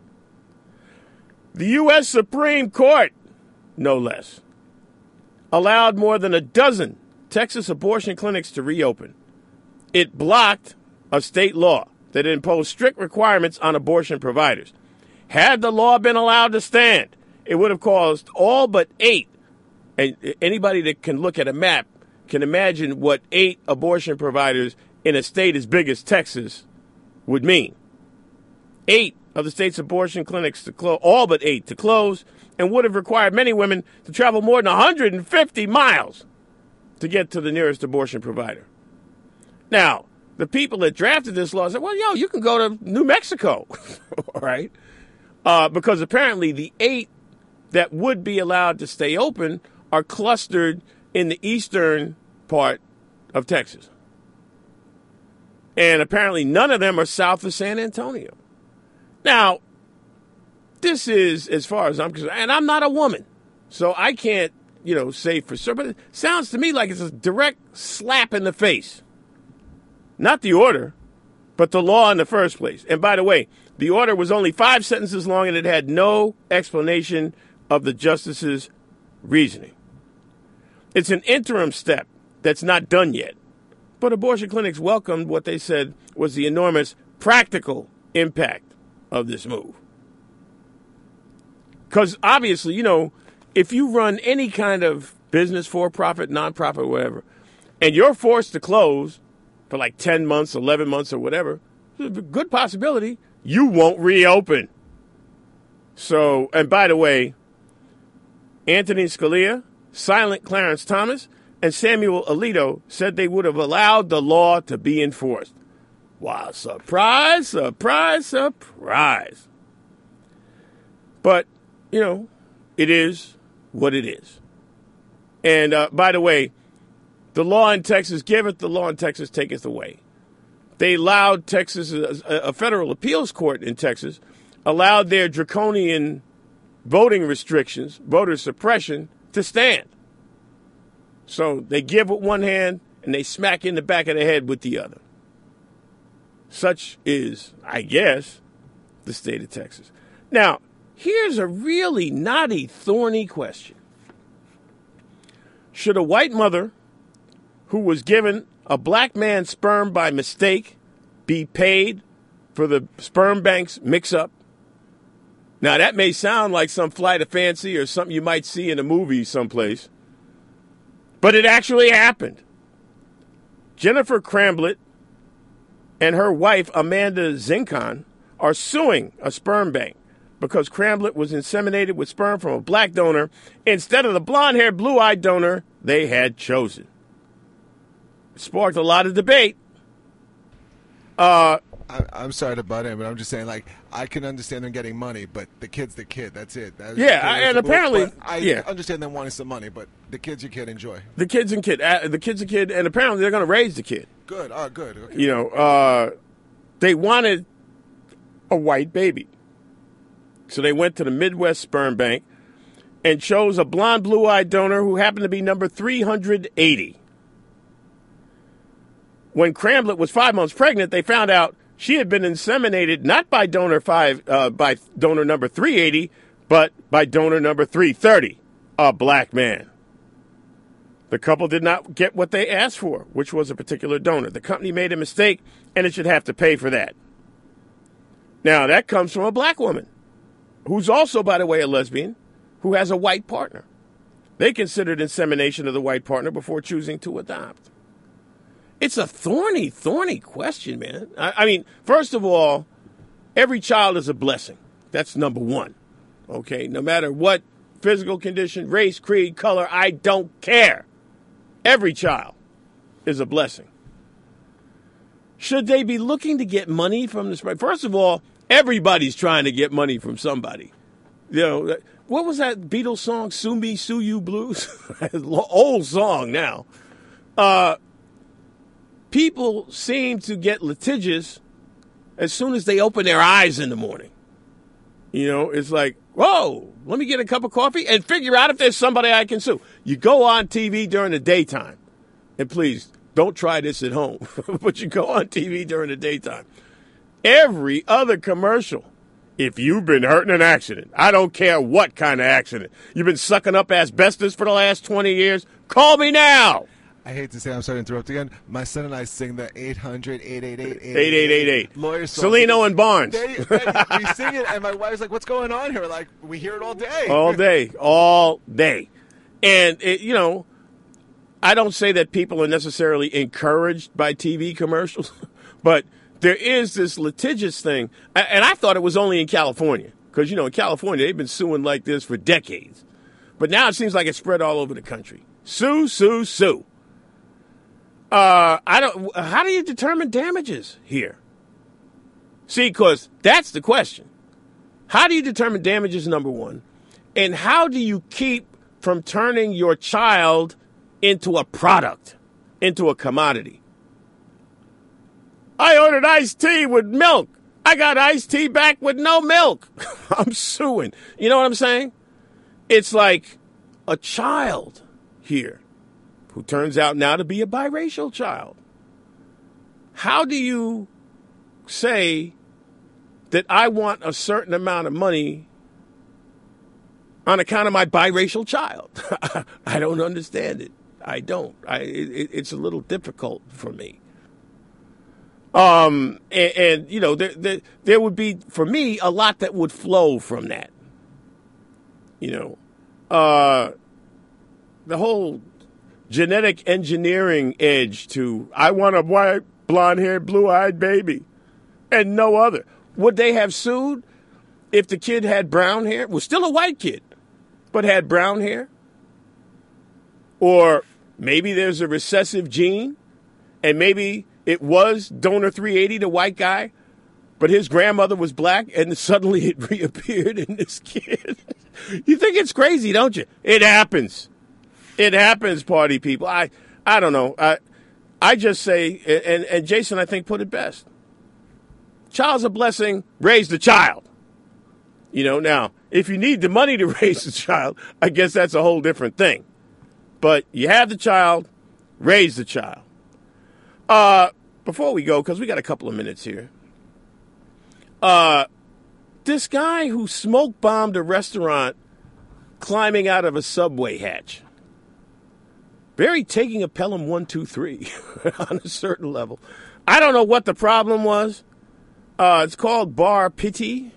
Speaker 1: The U.S. Supreme Court, no less, allowed more than a dozen Texas abortion clinics to reopen. It blocked a state law that imposed strict requirements on abortion providers. Had the law been allowed to stand, it would have caused all but eight, and anybody that can look at a map can imagine what eight abortion providers in a state as big as Texas would mean. Eight of the state's abortion clinics to close, all but eight to close, and would have required many women to travel more than 150 miles to get to the nearest abortion provider. Now, the people that drafted this law said, well, yo, you can go to New Mexico, all right? Uh, because apparently the eight that would be allowed to stay open are clustered in the eastern part of Texas. And apparently none of them are south of San Antonio. Now, this is, as far as I'm concerned, and I'm not a woman, so I can't, you know, say for sure, but it sounds to me like it's a direct slap in the face. Not the order, but the law in the first place. And by the way, the order was only five sentences long and it had no explanation of the justice's reasoning. It's an interim step that's not done yet. But abortion clinics welcomed what they said was the enormous practical impact of this move. Because obviously, you know, if you run any kind of business, for profit, nonprofit, whatever, and you're forced to close for like 10 months, 11 months, or whatever, there's a good possibility you won't reopen. So, and by the way, Anthony Scalia, silent Clarence Thomas, and Samuel Alito said they would have allowed the law to be enforced. Wow, surprise, surprise, surprise. But, you know, it is what it is. And uh, by the way, the law in Texas giveth, the law in Texas taketh away. They allowed Texas, a federal appeals court in Texas, allowed their draconian voting restrictions, voter suppression, to stand. So they give with one hand and they smack in the back of the head with the other. Such is, I guess, the state of Texas. Now, here's a really knotty, thorny question. Should a white mother who was given a black man's sperm by mistake be paid for the sperm bank's mix up? Now, that may sound like some flight of fancy or something you might see in a movie someplace. But it actually happened. Jennifer Cramblett and her wife, Amanda Zinkon, are suing a sperm bank because Cramblett was inseminated with sperm from a black donor instead of the blonde haired, blue eyed donor they had chosen. It sparked a lot of debate. Uh,
Speaker 4: I, am sorry to butt in, but I'm just saying, like, I can understand them getting money, but the kid's the kid. That's it. That's
Speaker 1: yeah, and apparently,
Speaker 4: I
Speaker 1: yeah.
Speaker 4: understand them wanting some money, but the kid's your kid. Enjoy.
Speaker 1: The kid's a kid. Uh, the kid's a kid, and apparently they're going to raise the kid.
Speaker 4: Good. Oh, good. Okay.
Speaker 1: You know, uh, they wanted a white baby. So they went to the Midwest Sperm Bank and chose a blonde, blue eyed donor who happened to be number 380. When Cramblett was five months pregnant, they found out she had been inseminated not by donor five, uh, by donor number 380, but by donor number 330, a black man. The couple did not get what they asked for, which was a particular donor. The company made a mistake, and it should have to pay for that. Now, that comes from a black woman, who's also, by the way, a lesbian, who has a white partner. They considered insemination of the white partner before choosing to adopt. It's a thorny, thorny question, man. I, I mean, first of all, every child is a blessing. That's number one. Okay, no matter what physical condition, race, creed, color, I don't care. Every child is a blessing. Should they be looking to get money from this? First of all, everybody's trying to get money from somebody. You know, what was that Beatles song, Sue Me, Sue You Blues? Old song now. Uh, people seem to get litigious as soon as they open their eyes in the morning. You know, it's like, whoa, let me get a cup of coffee and figure out if there's somebody I can sue. You go on TV during the daytime, and please don't try this at home, but you go on TV during the daytime. Every other commercial, if you've been hurt in an accident, I don't care what kind of accident, you've been sucking up asbestos for the last 20 years, call me now.
Speaker 4: I hate to say I'm sorry to interrupt again. My son and I sing the 800 888
Speaker 1: 8888.
Speaker 4: Lawyers song.
Speaker 1: And Barnes.
Speaker 4: They, they, we sing it, and my wife's like, "What's going on here?" Like, we hear it all day.
Speaker 1: all day, all day. And, it, you know, I don't say that people are necessarily encouraged by TV commercials, but there is this litigious thing. And I thought it was only in California because, you know, in California, they've been suing like this for decades. But now it seems like it's spread all over the country. Sue, sue, sue. Uh, I don't. How do you determine damages here? See, because that's the question. How do you determine damages? Number one, and how do you keep from turning your child into a product, into a commodity? I ordered iced tea with milk. I got iced tea back with no milk. I'm suing. You know what I'm saying? It's like a child here who turns out now to be a biracial child. How do you say that I want a certain amount of money on account of my biracial child? I don't understand it. I don't. I, it, it's a little difficult for me. Um, and, and you know, there, there, there would be, for me, a lot that would flow from that. You know, uh, the whole genetic engineering edge to I want a white, blonde haired, blue eyed baby and no other. Would they have sued if the kid had brown hair? Was still a white kid, but had brown hair? Or maybe there's a recessive gene and maybe it was donor 380, the white guy, but his grandmother was black and suddenly it reappeared in this kid. you think it's crazy, don't you? It happens. It happens, party people. I I don't know. I I just say and and Jason I think put it best. Child's a blessing, raise the child. You know, now, if you need the money to raise the child, I guess that's a whole different thing. But you have the child, raise the child. Uh before we go, because we got a couple of minutes here. Uh this guy who smoke bombed a restaurant climbing out of a subway hatch. Very taking a Pelham 123 on a certain level. I don't know what the problem was. Uh, it's called Bar Pitti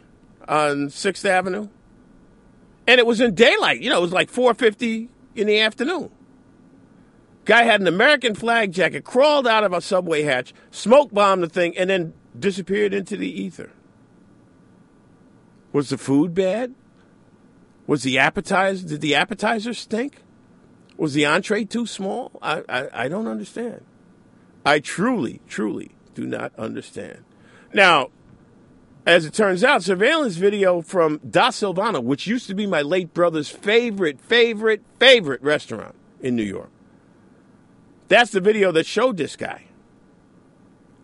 Speaker 1: on 6th Avenue. And it was in daylight. You know, it was like 4.50 in the afternoon. Guy had an American flag jacket, crawled out of a subway hatch, smoke bombed the thing, and then disappeared into the ether. Was the food bad? Was the appetizer, did the appetizer stink? Was the entree too small? I, I, I don't understand. I truly, truly do not understand. Now, as it turns out, surveillance video from Da Silvano, which used to be my late brother's favorite, favorite, favorite restaurant in New York. That's the video that showed this guy.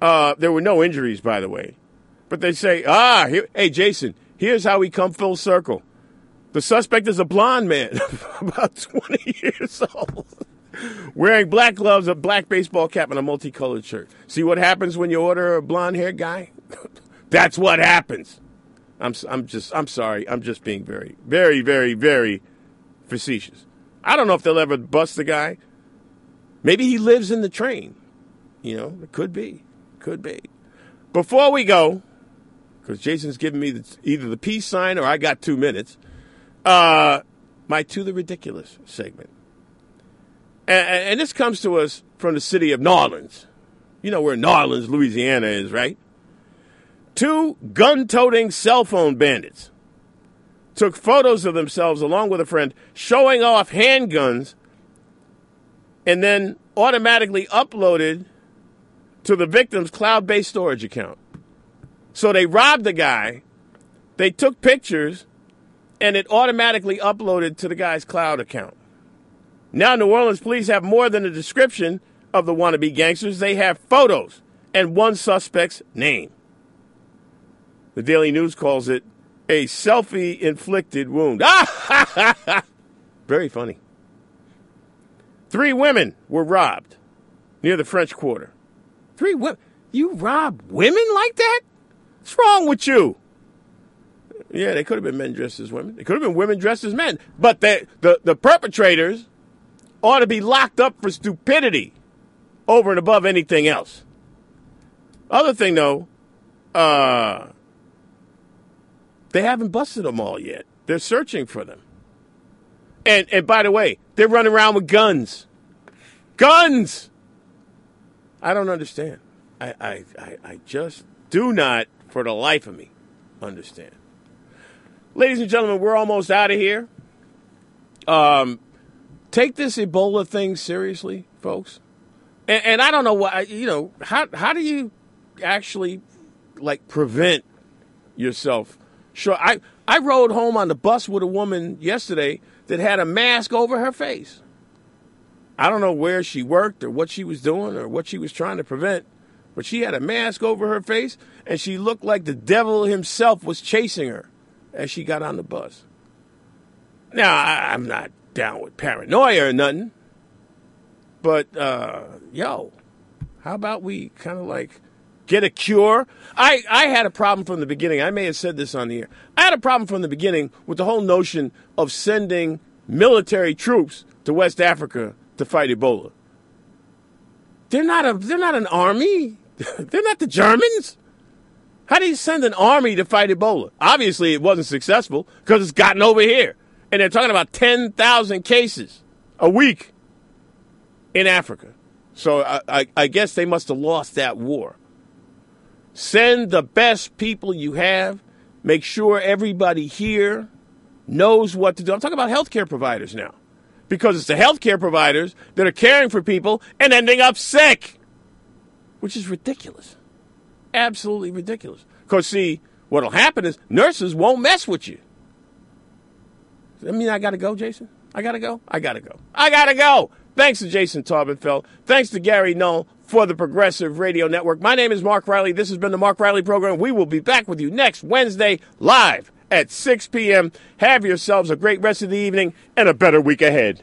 Speaker 1: Uh, there were no injuries, by the way. But they say, ah, here, hey, Jason, Here's how we come full circle. The suspect is a blond man, about 20 years old, wearing black gloves, a black baseball cap, and a multicolored shirt. See what happens when you order a blonde haired guy? That's what happens. I'm, I'm just, I'm sorry. I'm just being very, very, very, very facetious. I don't know if they'll ever bust the guy. Maybe he lives in the train. You know, it could be. Could be. Before we go, because Jason's giving me the, either the peace sign or I got two minutes, uh, my To the Ridiculous segment. And, and this comes to us from the city of New Orleans. You know where New Orleans, Louisiana is, right? Two gun toting cell phone bandits took photos of themselves along with a friend showing off handguns and then automatically uploaded to the victim's cloud based storage account. So they robbed the guy, they took pictures, and it automatically uploaded to the guy's cloud account. Now, New Orleans police have more than a description of the wannabe gangsters, they have photos and one suspect's name. The Daily News calls it a selfie inflicted wound. Very funny. Three women were robbed near the French Quarter. Three women? You rob women like that? What's wrong with you? Yeah, they could have been men dressed as women. They could have been women dressed as men. But they, the, the perpetrators ought to be locked up for stupidity over and above anything else. Other thing, though, uh, they haven't busted them all yet. They're searching for them. And, and by the way, they're running around with guns. Guns! I don't understand. I, I, I, I just do not, for the life of me, understand. Ladies and gentlemen, we're almost out of here. Um, take this Ebola thing seriously, folks. And, and I don't know why, you know, how, how do you actually, like, prevent yourself? Sure, I, I rode home on the bus with a woman yesterday that had a mask over her face. I don't know where she worked or what she was doing or what she was trying to prevent, but she had a mask over her face and she looked like the devil himself was chasing her as she got on the bus. Now, I, am not down with paranoia or nothing, but uh, yo, how about we kind of like get a cure? I, I had a problem from the beginning. I may have said this on the air. I had a problem from the beginning with the whole notion of sending military troops to West Africa to fight Ebola. They're not a they're not an army. they're not the Germans. How do you send an army to fight Ebola? Obviously, it wasn't successful because it's gotten over here. And they're talking about 10,000 cases a week in Africa. So I, I, I guess they must have lost that war. Send the best people you have. Make sure everybody here knows what to do. I'm talking about healthcare providers now because it's the healthcare providers that are caring for people and ending up sick, which is ridiculous. Absolutely ridiculous. Because, see, what'll happen is nurses won't mess with you. I mean, I got to go, Jason? I got to go? I got to go. I got to go. Thanks to Jason Taubenfeld. Thanks to Gary Null for the Progressive Radio Network. My name is Mark Riley. This has been the Mark Riley Program. We will be back with you next Wednesday live at 6 p.m. Have yourselves a great rest of the evening and a better week ahead.